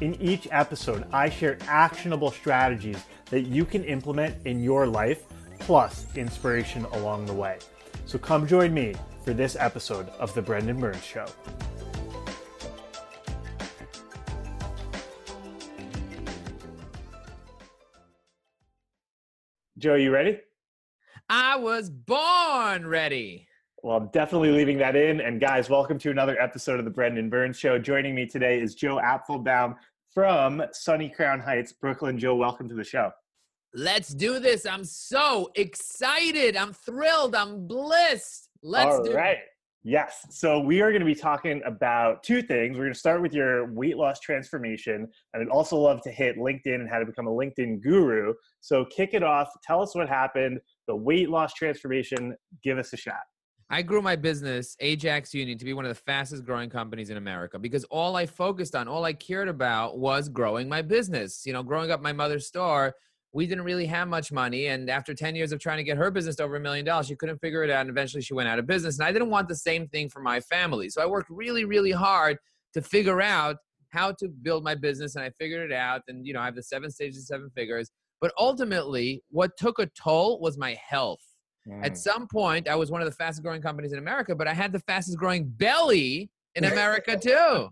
In each episode, I share actionable strategies that you can implement in your life, plus inspiration along the way. So come join me for this episode of The Brendan Burns Show. Joe, you ready? I was born ready. Well, I'm definitely leaving that in. And guys, welcome to another episode of the Brendan Burns Show. Joining me today is Joe Apfelbaum from Sunny Crown Heights, Brooklyn. Joe, welcome to the show. Let's do this. I'm so excited. I'm thrilled. I'm blissed. Let's All do right. it. Yes. So we are going to be talking about two things. We're going to start with your weight loss transformation, and I'd also love to hit LinkedIn and how to become a LinkedIn guru. So kick it off. Tell us what happened. The weight loss transformation. Give us a shot. I grew my business, Ajax Union, to be one of the fastest growing companies in America because all I focused on, all I cared about was growing my business. You know, growing up my mother's store, we didn't really have much money. And after 10 years of trying to get her business to over a million dollars, she couldn't figure it out. And eventually she went out of business. And I didn't want the same thing for my family. So I worked really, really hard to figure out how to build my business. And I figured it out. And, you know, I have the seven stages, seven figures. But ultimately, what took a toll was my health. At Mm. some point, I was one of the fastest growing companies in America, but I had the fastest growing belly in America too.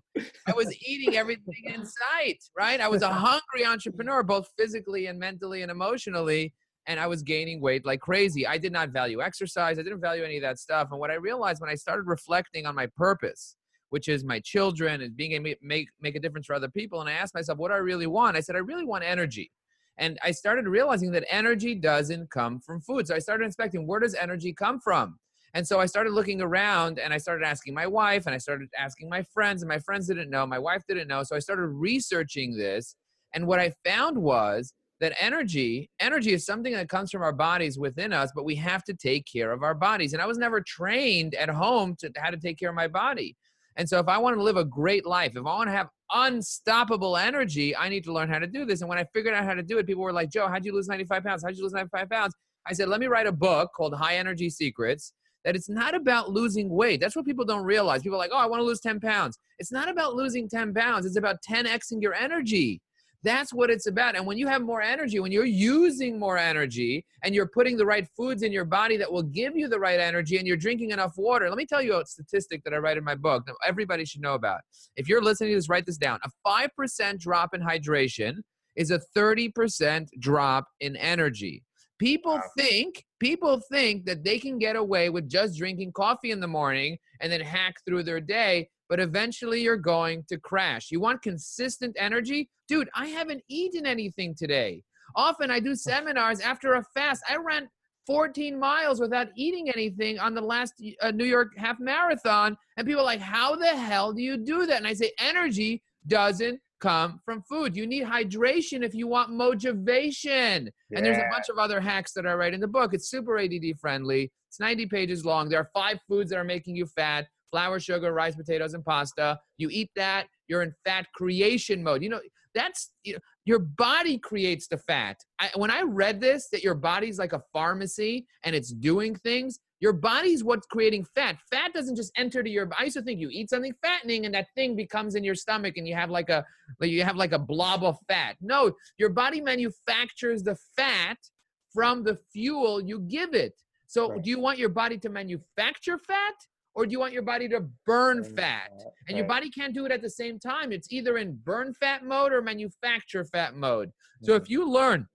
I was eating everything in sight, right? I was a hungry entrepreneur, both physically and mentally and emotionally. And I was gaining weight like crazy. I did not value exercise. I didn't value any of that stuff. And what I realized when I started reflecting on my purpose, which is my children and being able to make, make a difference for other people, and I asked myself, what do I really want? I said, I really want energy. And I started realizing that energy doesn't come from food. So I started inspecting where does energy come from? And so I started looking around and I started asking my wife and I started asking my friends, and my friends didn't know, my wife didn't know. So I started researching this. And what I found was that energy, energy is something that comes from our bodies within us, but we have to take care of our bodies. And I was never trained at home to how to take care of my body. And so if I want to live a great life, if I want to have unstoppable energy, I need to learn how to do this. And when I figured out how to do it, people were like, Joe, how'd you lose 95 pounds? How'd you lose 95 pounds? I said, let me write a book called High Energy Secrets. That it's not about losing weight. That's what people don't realize. People are like, oh, I want to lose 10 pounds. It's not about losing 10 pounds. It's about 10xing your energy. That's what it's about. And when you have more energy, when you're using more energy and you're putting the right foods in your body that will give you the right energy and you're drinking enough water, let me tell you a statistic that I write in my book that everybody should know about. If you're listening to this, write this down. A 5% drop in hydration is a 30% drop in energy. People think people think that they can get away with just drinking coffee in the morning and then hack through their day, but eventually you're going to crash. You want consistent energy? Dude, I haven't eaten anything today. Often I do seminars after a fast. I ran 14 miles without eating anything on the last uh, New York half marathon. And people are like, How the hell do you do that? And I say, Energy doesn't come from food. You need hydration if you want motivation. And there's a bunch of other hacks that I write in the book. It's super ADD friendly. It's 90 pages long. There are five foods that are making you fat flour, sugar, rice, potatoes, and pasta. You eat that, you're in fat creation mode. You know, that's you know, your body creates the fat. I, when I read this, that your body's like a pharmacy and it's doing things, your body's what's creating fat. Fat doesn't just enter to your. I used to think you eat something fattening and that thing becomes in your stomach and you have like a like you have like a blob of fat. No, your body manufactures the fat from the fuel you give it. So, Right. do you want your body to manufacture fat or do you want your body to burn fat? And your body can't do it at the same time. It's either in burn fat mode or manufacture fat mode. So, if mm-hmm. you learn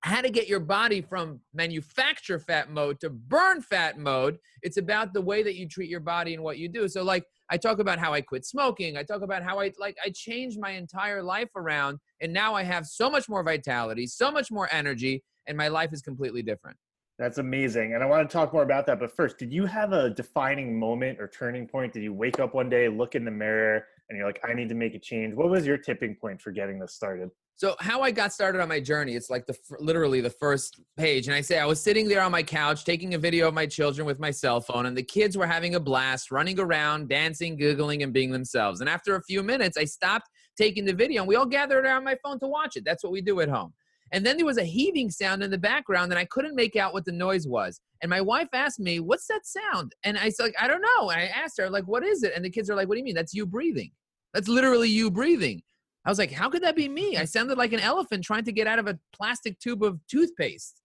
how to get your body from manufacture fat mode to burn fat mode, it's about the way that you treat your body and what you do. So, like, I talk about how I quit smoking. I talk about how I like I changed my entire life around, and now I have so much more vitality, so much more energy, and my life is completely different. That's amazing. And I want to talk more about that. But first, did you have a defining moment or turning point? Did you wake up one day, look in the mirror, and you're like, I need to make a change? What was your tipping point for getting this started? So how I got started on my journey, it's like the literally the first page, and I say I was sitting there on my couch taking a video of my children with my cell phone, and the kids were having a blast, running around, dancing, giggling, and being themselves. And after a few minutes, I stopped taking the video, and we all gathered around my phone to watch it. That's what we do at home. And then there was a heaving sound in the background, and I couldn't make out what the noise was. And my wife asked me, "What's that sound?" And I said, like, "I don't know." And I asked her, like, "What is it?" And the kids are like, "What do you mean? That's you breathing. That's literally you breathing." I was like, how could that be me? I sounded like an elephant trying to get out of a plastic tube of toothpaste.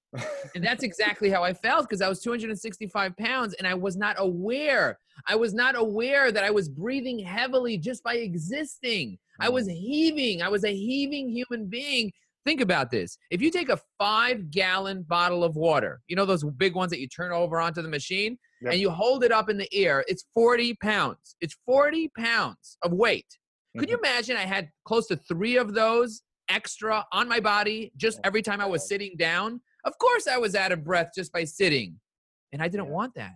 and that's exactly how I felt because I was 265 pounds and I was not aware. I was not aware that I was breathing heavily just by existing. I was mm. heaving. I was a heaving human being. Think about this. If you take a five gallon bottle of water, you know those big ones that you turn over onto the machine, yep. and you hold it up in the air, it's 40 pounds. It's 40 pounds of weight. Could you mm-hmm. imagine I had close to three of those extra on my body just every time I was sitting down? Of course, I was out of breath just by sitting. And I didn't yeah. want that.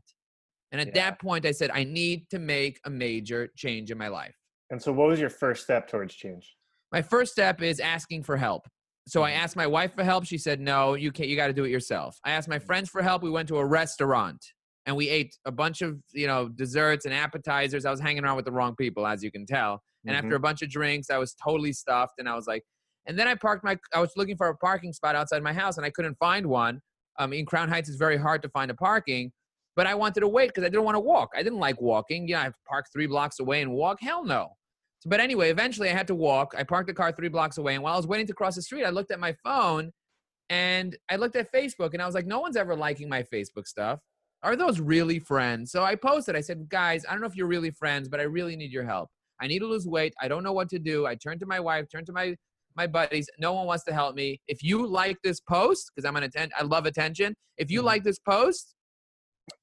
And at yeah. that point, I said, I need to make a major change in my life. And so, what was your first step towards change? My first step is asking for help. So I mm-hmm. asked my wife for help. She said, "No, you can't. You got to do it yourself." I asked my mm-hmm. friends for help. We went to a restaurant and we ate a bunch of you know desserts and appetizers. I was hanging around with the wrong people, as you can tell. And mm-hmm. after a bunch of drinks, I was totally stuffed, and I was like, and then I parked my. I was looking for a parking spot outside my house, and I couldn't find one. Um, in Crown Heights, it's very hard to find a parking, but I wanted to wait because I didn't want to walk. I didn't like walking. Yeah, I have to park three blocks away and walk. Hell no. So, but anyway, eventually I had to walk. I parked the car three blocks away, and while I was waiting to cross the street, I looked at my phone, and I looked at Facebook, and I was like, no one's ever liking my Facebook stuff. Are those really friends? So I posted. I said, guys, I don't know if you're really friends, but I really need your help. I need to lose weight. I don't know what to do. I turn to my wife, turn to my my buddies. No one wants to help me. If you like this post, because I'm an attend, I love attention. If you mm-hmm. like this post,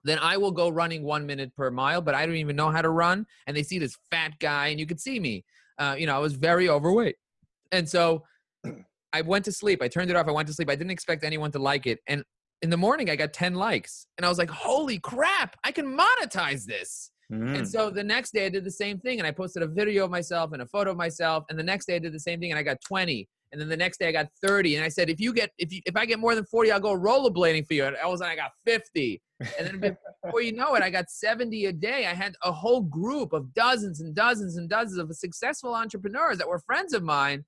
then I will go running one minute per mile. But I don't even know how to run. And they see this fat guy, and you could see me. Uh, you know, I was very overweight, and so I went to sleep. I turned it off. I went to sleep. I didn't expect anyone to like it, and in the morning I got 10 likes, and I was like, "Holy crap! I can monetize this." Mm. And so the next day I did the same thing and I posted a video of myself and a photo of myself. And the next day I did the same thing and I got 20. And then the next day I got 30. And I said, if you get, if you, if I get more than 40, I'll go rollerblading for you. And all of a sudden I got 50. And then before you know it, I got 70 a day. I had a whole group of dozens and dozens and dozens of successful entrepreneurs that were friends of mine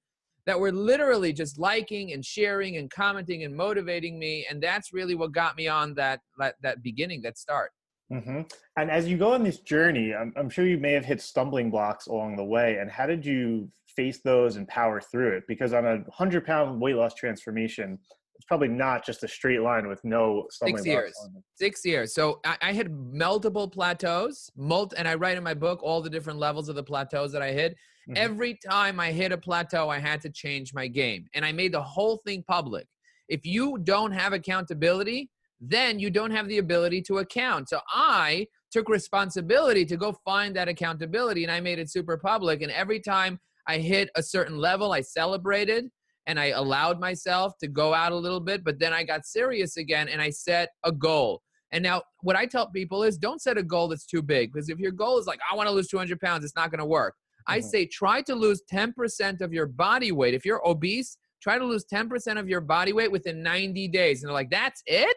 that were literally just liking and sharing and commenting and motivating me. And that's really what got me on that, that, that beginning, that start. Mm-hmm. And as you go on this journey, I'm, I'm sure you may have hit stumbling blocks along the way. And how did you face those and power through it? Because on a 100 pound weight loss transformation, it's probably not just a straight line with no six years six years so I, I, had multiple plateaus mult and i write in my book all the different levels of the plateaus that i hit mm-hmm. every time i hit a plateau i had to change my game and i made the whole thing public if you don't have accountability then you don't have the ability to account. So I took responsibility to go find that accountability and I made it super public. And every time I hit a certain level, I celebrated and I allowed myself to go out a little bit. But then I got serious again and I set a goal. And now, what I tell people is don't set a goal that's too big because if your goal is like, I want to lose 200 pounds, it's not going to work. Mm-hmm. I say try to lose 10% of your body weight. If you're obese, try to lose 10% of your body weight within 90 days. And they're like, that's it?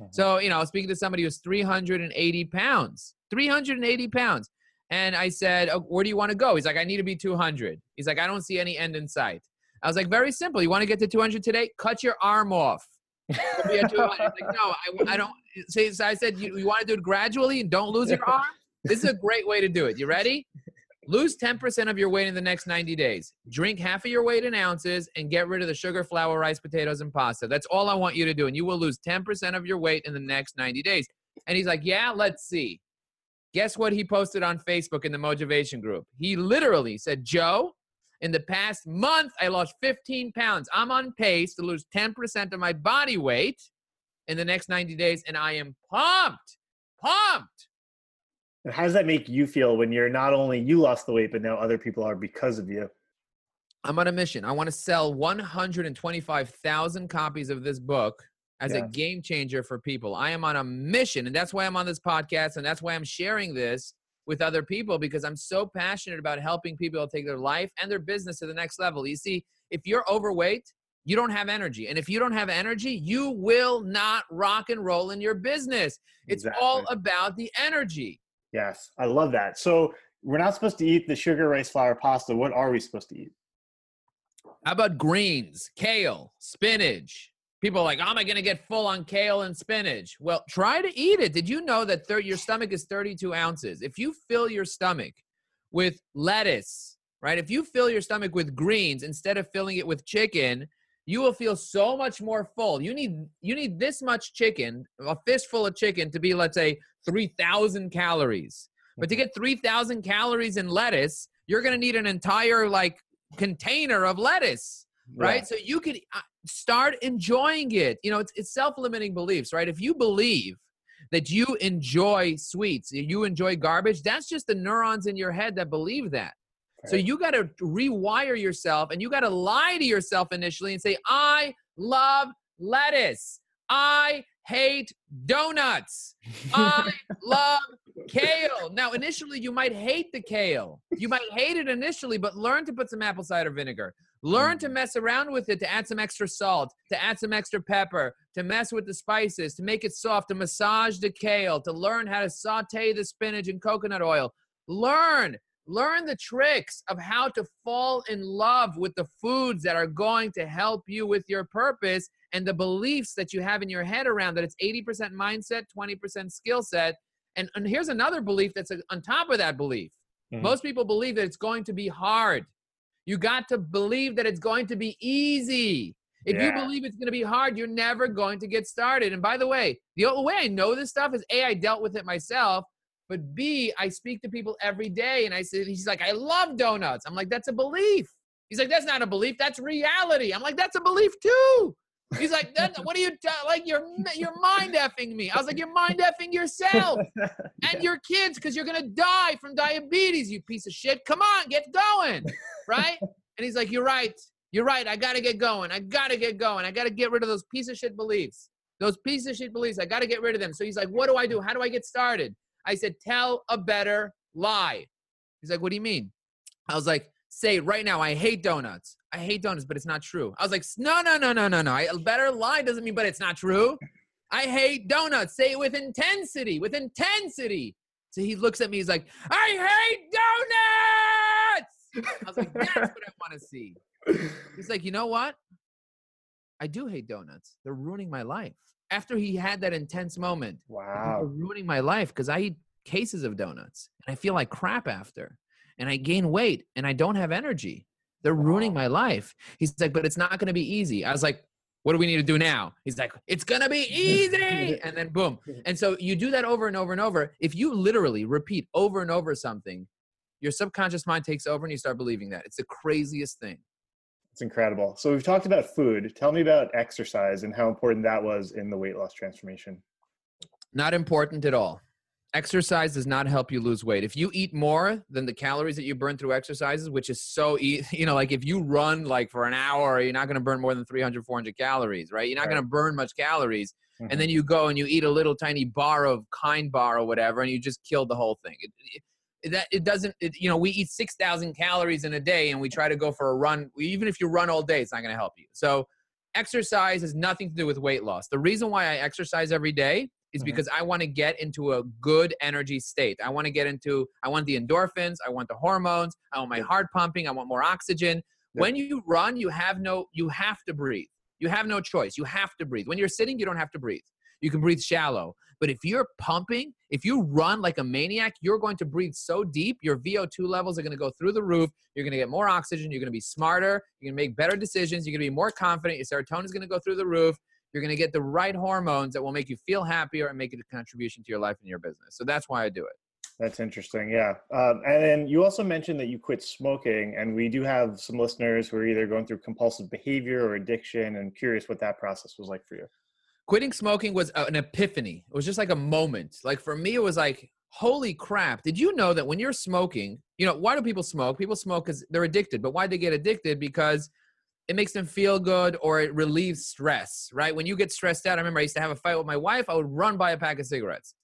Mm-hmm. So, you know, I was speaking to somebody who's 380 pounds, 380 pounds. And I said, oh, where do you want to go? He's like, I need to be 200. He's like, I don't see any end in sight. I was like, very simple. You want to get to 200 today? Cut your arm off. He's like, no, I, I don't. So I said, you, you want to do it gradually and don't lose your arm? This is a great way to do it. You ready? Lose 10% of your weight in the next 90 days. Drink half of your weight in ounces and get rid of the sugar, flour, rice, potatoes, and pasta. That's all I want you to do. And you will lose 10% of your weight in the next 90 days. And he's like, Yeah, let's see. Guess what he posted on Facebook in the motivation group? He literally said, Joe, in the past month, I lost 15 pounds. I'm on pace to lose 10% of my body weight in the next 90 days. And I am pumped, pumped. And how does that make you feel when you're not only you lost the weight, but now other people are because of you? I'm on a mission. I want to sell 125,000 copies of this book as yeah. a game changer for people. I am on a mission, and that's why I'm on this podcast, and that's why I'm sharing this with other people because I'm so passionate about helping people take their life and their business to the next level. You see, if you're overweight, you don't have energy. And if you don't have energy, you will not rock and roll in your business. It's Exactly. all about the energy. Yes, I love that. So we're not supposed to eat the sugar, rice, flour, pasta. What are we supposed to eat? How about greens, kale, spinach? People are like, am I going to get full on kale and spinach?" Well, try to eat it. Did you know that thir- your stomach is 32 ounces? If you fill your stomach with lettuce, right? If you fill your stomach with greens instead of filling it with chicken, you will feel so much more full. You need you need this much chicken, a fistful of chicken, to be let's say 3,000 calories. But to mm-hmm. get 3,000 calories in lettuce, you're going to need an entire like container of lettuce right? Yeah. So you could uh, start enjoying it. You know, it's, it's self-limiting beliefs, right? If you believe that you enjoy sweets, you enjoy garbage, that's just the neurons in your head that believe that. So you got to rewire yourself and you got to lie to yourself initially and say, I love lettuce. I hate donuts. I love kale. Now, initially, you might hate the kale. You might hate it initially, but learn to put some apple cider vinegar. Learn to mess around with it to add some extra salt, to add some extra pepper, to mess with the spices, to make it soft, to massage the kale, to learn how to saute the spinach in coconut oil. Learn. Learn the tricks of how to fall in love with the foods that are going to help you with your purpose and the beliefs that you have in your head around that it's 80% mindset, 20% skill set. And, and here's another belief that's uh, on top of that belief. Mhm. Most people believe that it's going to be hard. You got to believe that it's going to be easy. If you believe it's going to be hard, you're never going to get started. And by the way, the only way I know this stuff is A, I dealt with it myself, but B, I speak to people every day and I said, he's like, I love donuts. I'm like, that's a belief. He's like, that's not a belief, that's reality. I'm like, that's a belief too. He's like, what are you t- like? You're you're mind effing me. I was like, you're mind effing yourself and your kids because you're gonna die from diabetes. You piece of shit. Come on, get going, right? And he's like, you're right. You're right. I gotta get going. I gotta get going. I gotta get rid of those piece of shit beliefs. Those piece of shit beliefs. I gotta get rid of them. So he's like, what do I do? How do I get started? I said, tell a better lie. He's like, what do you mean? I was like, say right now. I hate donuts. I hate donuts, but it's not true. I was like, no, no, no, no, no, no. I, a better lie doesn't mean, but it's not true. I hate donuts. Say it with intensity, with intensity. So he looks at me. He's like, I hate donuts. I was like, that's what I want to see. He's like, you know what? I do hate donuts. They're ruining my life. After he had that intense moment, wow. ruining my life because I eat cases of donuts and I feel like crap after. And I gain weight and I don't have energy. They're ruining my life. He's like, but it's not going to be easy. I was like, what do we need to do now? He's like, it's going to be easy. And then boom. And so you do that over and over and over. If you literally repeat over and over something, your subconscious mind takes over and you start believing that. It's the craziest thing. It's incredible. So we've talked about food. Tell me about exercise and how important that was in the weight loss transformation. Not important at all. Exercise does not help you lose weight. If you eat more than the calories that you burn through exercises, which is so, e- you know, like if you run like for an hour, you're not going to burn more than 300, 400 calories, right? You're not going to burn much calories. And then mm-hmm. you go and you eat a little tiny bar of kind bar or whatever, and you just killed the whole thing. It, it, that it doesn't, it, you know, we eat 6,000 calories in a day and we try to go for a run. Even if you run all day, it's not going to help you. So exercise has nothing to do with weight loss. The reason why I exercise every day is Mhm. because I want to get into a good energy state. I want to get into, I want the endorphins, I want the hormones, I want my heart pumping, I want more oxygen. Yeah. When you run, you have no, you have to breathe. You have no choice. You have to breathe. When you're sitting, you don't have to breathe. You can breathe shallow. But if you're pumping, if you run like a maniac, you're going to breathe so deep, your VO2 levels are going to go through the roof. You're going to get more oxygen. You're going to be smarter. You're going to make better decisions. You're going to be more confident. Your serotonin is going to go through the roof. You're going to get the right hormones that will make you feel happier and make it a contribution to your life and your business. So that's why I do it. That's interesting. Yeah. Um, and then you also mentioned that you quit smoking, and we do have some listeners who are either going through compulsive behavior or addiction, and curious what that process was like for you. quitting smoking was an epiphany. It was just like a moment. Like for me, it was like, holy crap. Did you know that when you're smoking, you know, why do people smoke? People smoke because they're addicted. But why they get addicted? Because it makes them feel good or it relieves stress, right? When you get stressed out, I remember I used to have a fight with my wife, I would run buy a pack of cigarettes.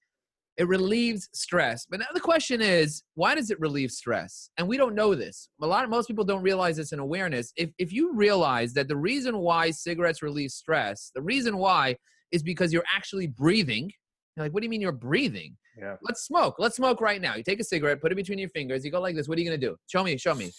It relieves stress. But now the question is, why does it relieve stress? And we don't know this. A lot of most people don't realize this in awareness. If if you realize that the reason why cigarettes relieve stress, the reason why is because you're actually breathing. You're like, what do you mean you're breathing? Yeah. Let's smoke. Let's smoke right now. You take a cigarette, put it between your fingers. You go like this. What are you gonna do? Show me. Show me.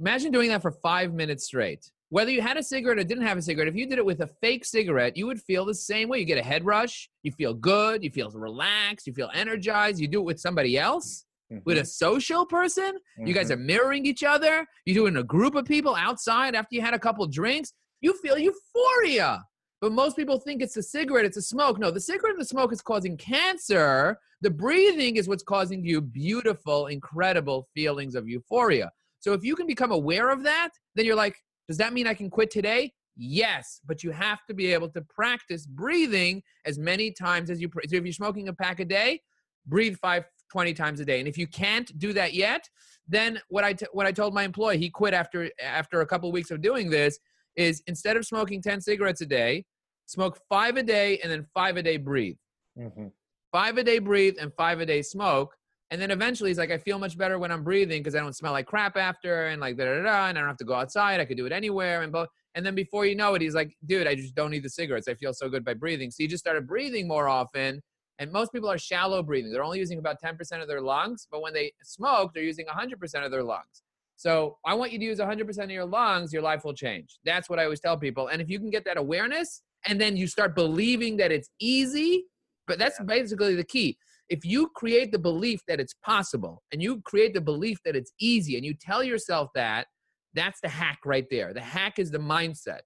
Imagine doing that for five minutes straight. Whether you had a cigarette or didn't have a cigarette, if you did it with a fake cigarette, you would feel the same way. You get a head rush, you feel good, you feel relaxed, you feel energized. You do it with somebody else, with a social person. You guys Mhm. are mirroring each other. You do it in a group of people outside after you had a couple drinks. You feel euphoria. But most people think it's the cigarette, it's the smoke. No, the cigarette and the smoke is causing cancer. The breathing is what's causing you beautiful, incredible feelings of euphoria. So if you can become aware of that, then you're like, does that mean I can quit today? Yes, but you have to be able to practice breathing as many times as you. pr- So if you're smoking a pack a day, breathe five, 20 times a day. And if you can't do that yet, then what I t- what I told my employee, he quit after after a couple weeks of doing this, is instead of smoking 10 cigarettes a day, smoke five a day and then five a day breathe. Mhm. Five a day breathe and five a day smoke. And then eventually he's like, I feel much better when I'm breathing because I don't smell like crap after and like da da da. And I don't have to go outside. I could do it anywhere. And both. And then before you know it, he's like, dude, I just don't need the cigarettes. I feel so good by breathing. So he just started breathing more often. And most people are shallow breathing. They're only using about 10% of their lungs. But when they smoke, they're using 100% of their lungs. So I want you to use 100% of your lungs, your life will change. That's what I always tell people. And if you can get that awareness and then you start believing that it's easy, but that's basically the key. If you create the belief that it's possible and you create the belief that it's easy and you tell yourself that, that's the hack right there. The hack is the mindset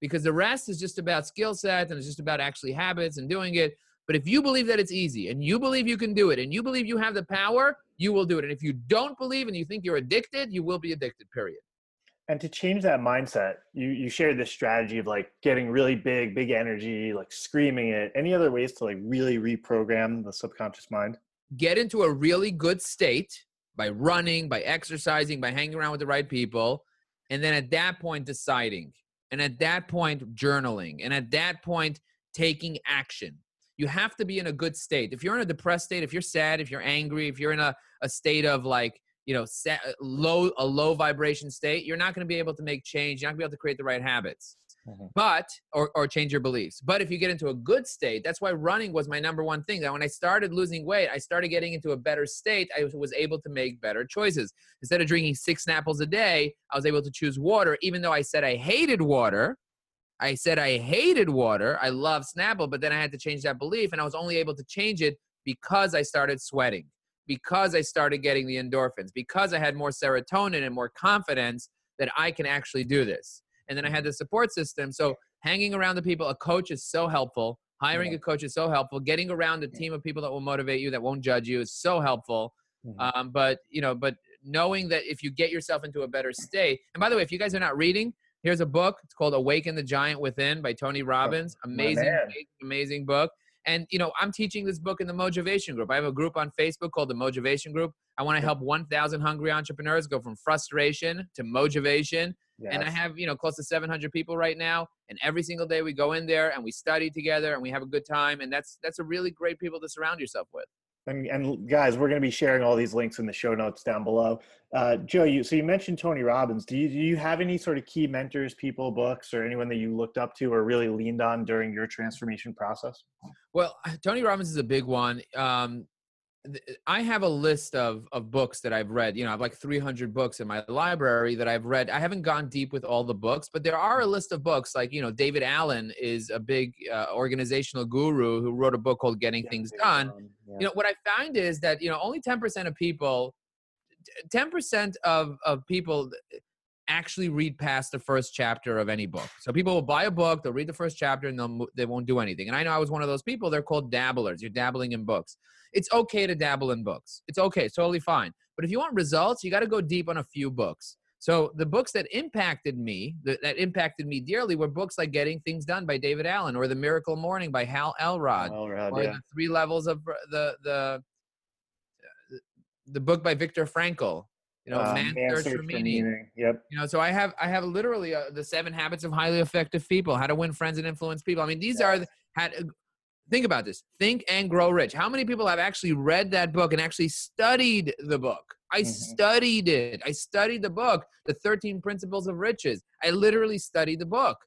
because the rest is just about skill sets and it's just about actually habits and doing it. But if you believe that it's easy and you believe you can do it and you believe you have the power, you will do it. And if you don't believe and you think you're addicted, you will be addicted, period. And to change that mindset, you you shared this strategy of like getting really big, big energy, like screaming it. Any other ways to like really reprogram the subconscious mind? Get into a really good state by running, by exercising, by hanging around with the right people. And then at that point, deciding. And at that point, journaling. And at that point, taking action. You have to be in a good state. If you're in a depressed state, if you're sad, if you're angry, if you're in a, a state of like, you know, sa- low a low vibration state, you're not going to be able to make change. You're not going to be able to create the right habits. Mhm. But or or change your beliefs. But if you get into a good state, that's why running was my number one thing. That when I started losing weight, I started getting into a better state. I was- was able to make better choices. Instead of drinking six Snapples a day, I was able to choose water, even though I said I hated water. I said I hated water. I love Snapple, but then I had to change that belief, and I was only able to change it because I started sweating, because I started getting the endorphins, because I had more serotonin and more confidence that I can actually do this. And then I had the support system. So hanging around the people, a coach is so helpful. Hiring a coach is so helpful. Getting around a team of people that will motivate you, that won't judge you, is so helpful. Mhm. Um, but you know, but knowing that if you get yourself into a better state, and by the way, if you guys are not reading, here's a book. It's called "Awaken the Giant Within" by Tony Robbins. Amazing, amazing, amazing book. And you know, I'm teaching this book in the Motivation Group. I have a group on Facebook called the Motivation Group. I want to help 1,000 hungry entrepreneurs go from frustration to motivation. And I have, you know, close to 700 people right now. And every single day we go in there and we study together and we have a good time. And that's that's a really great people to surround yourself with. And, and guys, we're going to be sharing all these links in the show notes down below. Uh, Joe, you so you mentioned Tony Robbins. Do you do you have any sort of key mentors, people, books, or anyone that you looked up to or really leaned on during your transformation process? Well, Tony Robbins is a big one. Um, I have a list of of books that I've read. You know, I have like 300 books in my library that I've read. I haven't gone deep with all the books, but there are a list of books. Like you know, David Allen is a big uh, organizational guru who wrote a book called Getting Things Done. You know, what I find is that you know only 10% of people, 10% of of people actually read past the first chapter of any book. So people will buy a book, they'll read the first chapter, and they'll they won't do anything. And I know I was one of those people. They're called dabblers. You're dabbling in books. It's okay to dabble in books. It's okay. It's totally fine. But if you want results, you got to go deep on a few books. So the books that impacted me, that, that impacted me dearly, were books like Getting Things Done by David Allen, or The Miracle Morning by Hal Elrod, Well, Rod, or yeah. the three levels of the the the book by Viktor Frankl. You know, Uh, Man Search for Meaning. Yep. You know, so I have I have literally uh, the seven habits of highly effective people, how to win friends and influence people. I mean, these are the, had think about this. Think and grow rich. How many people have actually read that book and actually studied the book? I Mhm. studied it. I studied the book the 13 principles of riches. I literally studied the book.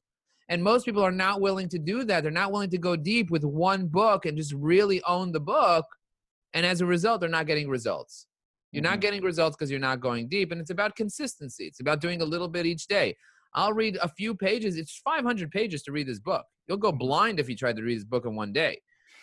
And most people are not willing to do that. They're not willing to go deep with one book and just really own the book. And as a result they're not getting results. You're not Mhm. getting results because you're not going deep. And it's about consistency. It's about doing a little bit each day i'll read a few pages it's 500 pages to read this book you'll go blind if you tried to read this book in one day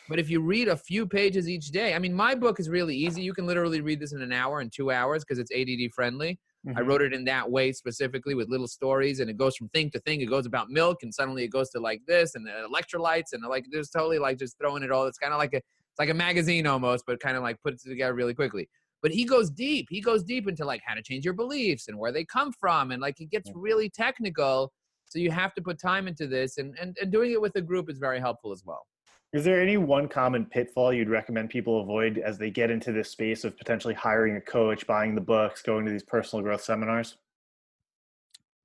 but if you read a few pages each day i mean my book is really easy you can literally read this in an hour and two hours because it's add friendly I Mhm. wrote it in that way specifically with little stories, and it goes from thing to thing. It goes about milk, and suddenly it goes to like this and electrolytes, and like there's totally like just throwing it all. It's kind of like a it's like a magazine almost, but kind of like puts it together really quickly. But he goes deep. He goes deep into like how to change your beliefs and where they come from, and like he gets mm-hmm. really technical. So you have to put time into this, and and, and doing it with a group is very helpful as well. Is there any one common pitfall you'd recommend people avoid as they get into this space of potentially hiring a coach, buying the books, going to these personal growth seminars?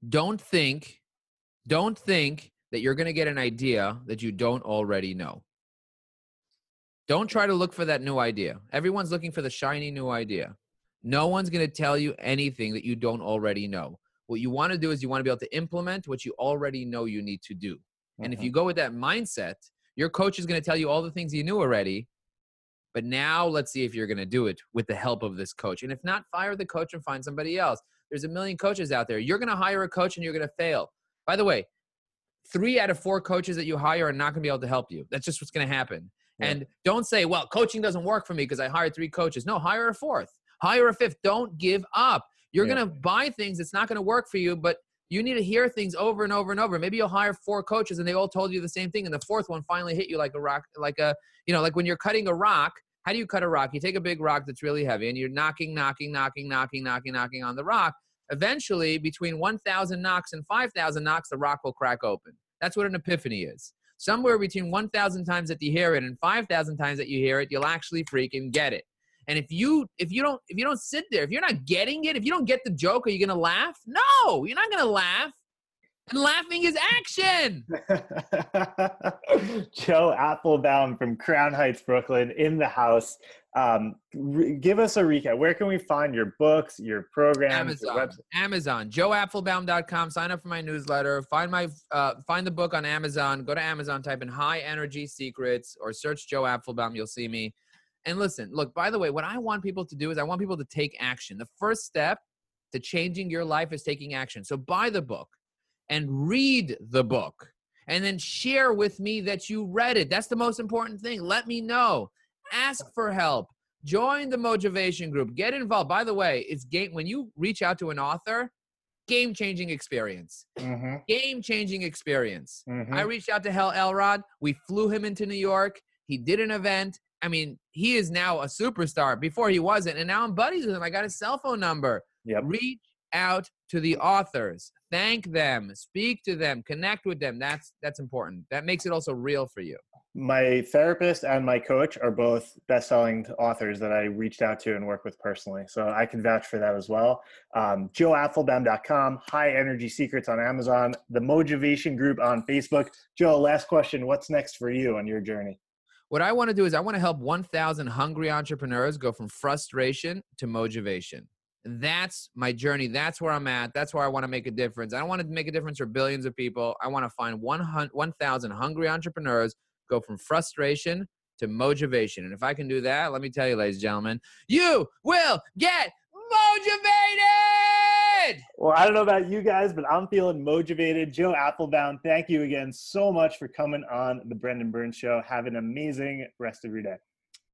don't think don't think that you're going to get an idea that you don't already know don't try to look for that new idea. Everyone's looking for the shiny new idea. No one's going to tell you anything that you don't already know. What you want to do is you want to be able to implement what you already know you need to do. And if Mhm. you go with that mindset your coach is going to tell you all the things you knew already but now let's see if you're going to do it with the help of this coach. And if not fire the coach and find somebody else. There's a million coaches out there. You're going to hire a coach and you're going to fail. By the way three out of four coaches that you hire are not going to be able to help you. That's just what's going to happen Yeah. and don't say well coaching doesn't work for me because i hired three coaches. No hire a fourth. Hire a fifth. Don't give up. You're Yeah. going to buy things. That's not going to work for you but you need to hear things over and over and over. Maybe you'll hire four coaches and they all told you the same thing and the fourth one finally hit you like a rock like a you know like when you're cutting a rock how do you cut a rock? You take a big rock that's really heavy and you're knocking knocking knocking knocking knocking knocking on the rock. Eventually between 1000 knocks and 5000 knocks the rock will crack open. That's what an epiphany is somewhere between 1000 times that you hear it and 5000 times that you hear it you'll actually freaking get it. And if you if you don't if you don't sit there if you're not getting it if you don't get the joke are you gonna laugh? No you're not gonna laugh. And laughing is action. Joe Apfelbaum from Crown Heights, Brooklyn, in the house. Um, re- give us a recap. Where can we find your books, your programs, your Amazon. website? Amazon. JoeApfelbaum.com. Sign up for my newsletter. Find my uh, find the book on Amazon. Go to Amazon. Type in High Energy Secrets or search Joe Apfelbaum. You'll see me. And listen, look. By the way, what I want people to do is I want people to take action. The first step to changing your life is taking action. So buy the book and read the book, and then share with me that you read it. That's the most important thing. Let me know. Ask for help. Join the motivation group. Get involved. By the way it's game when you reach out to an author game changing experience. Mhm, game changing experience. Mhm. i reached out to Hal Elrod. We flew him into new york. He did an event. I mean he is now a superstar. Before he wasn't and now i'm buddies with him. I got his cell phone number. Yep. reach out to the authors thank them speak to them connect with them that's that's important that makes it also real for you My therapist and my coach are both best-selling authors that I reached out to and work with personally, so I can vouch for that as well. Um, High Energy Secrets on Amazon, the Motivation Group on Facebook. Joe, last question: What's next for you on your journey? What I want to do is I want to help 1,000 hungry entrepreneurs go from frustration to motivation. That's my journey. That's where I'm at. That's where I want to make a difference. I don't want to make a difference for billions of people. I want to find 100 1,000 hungry entrepreneurs go from frustration to motivation. And if I can do that, let me tell you, ladies and gentlemen, you will get motivated. Well, I don't know about you guys, but I'm feeling motivated. Joe Apfelbaum, thank you again so much for coming on the Brendan Burns Show. Have an amazing rest of your day.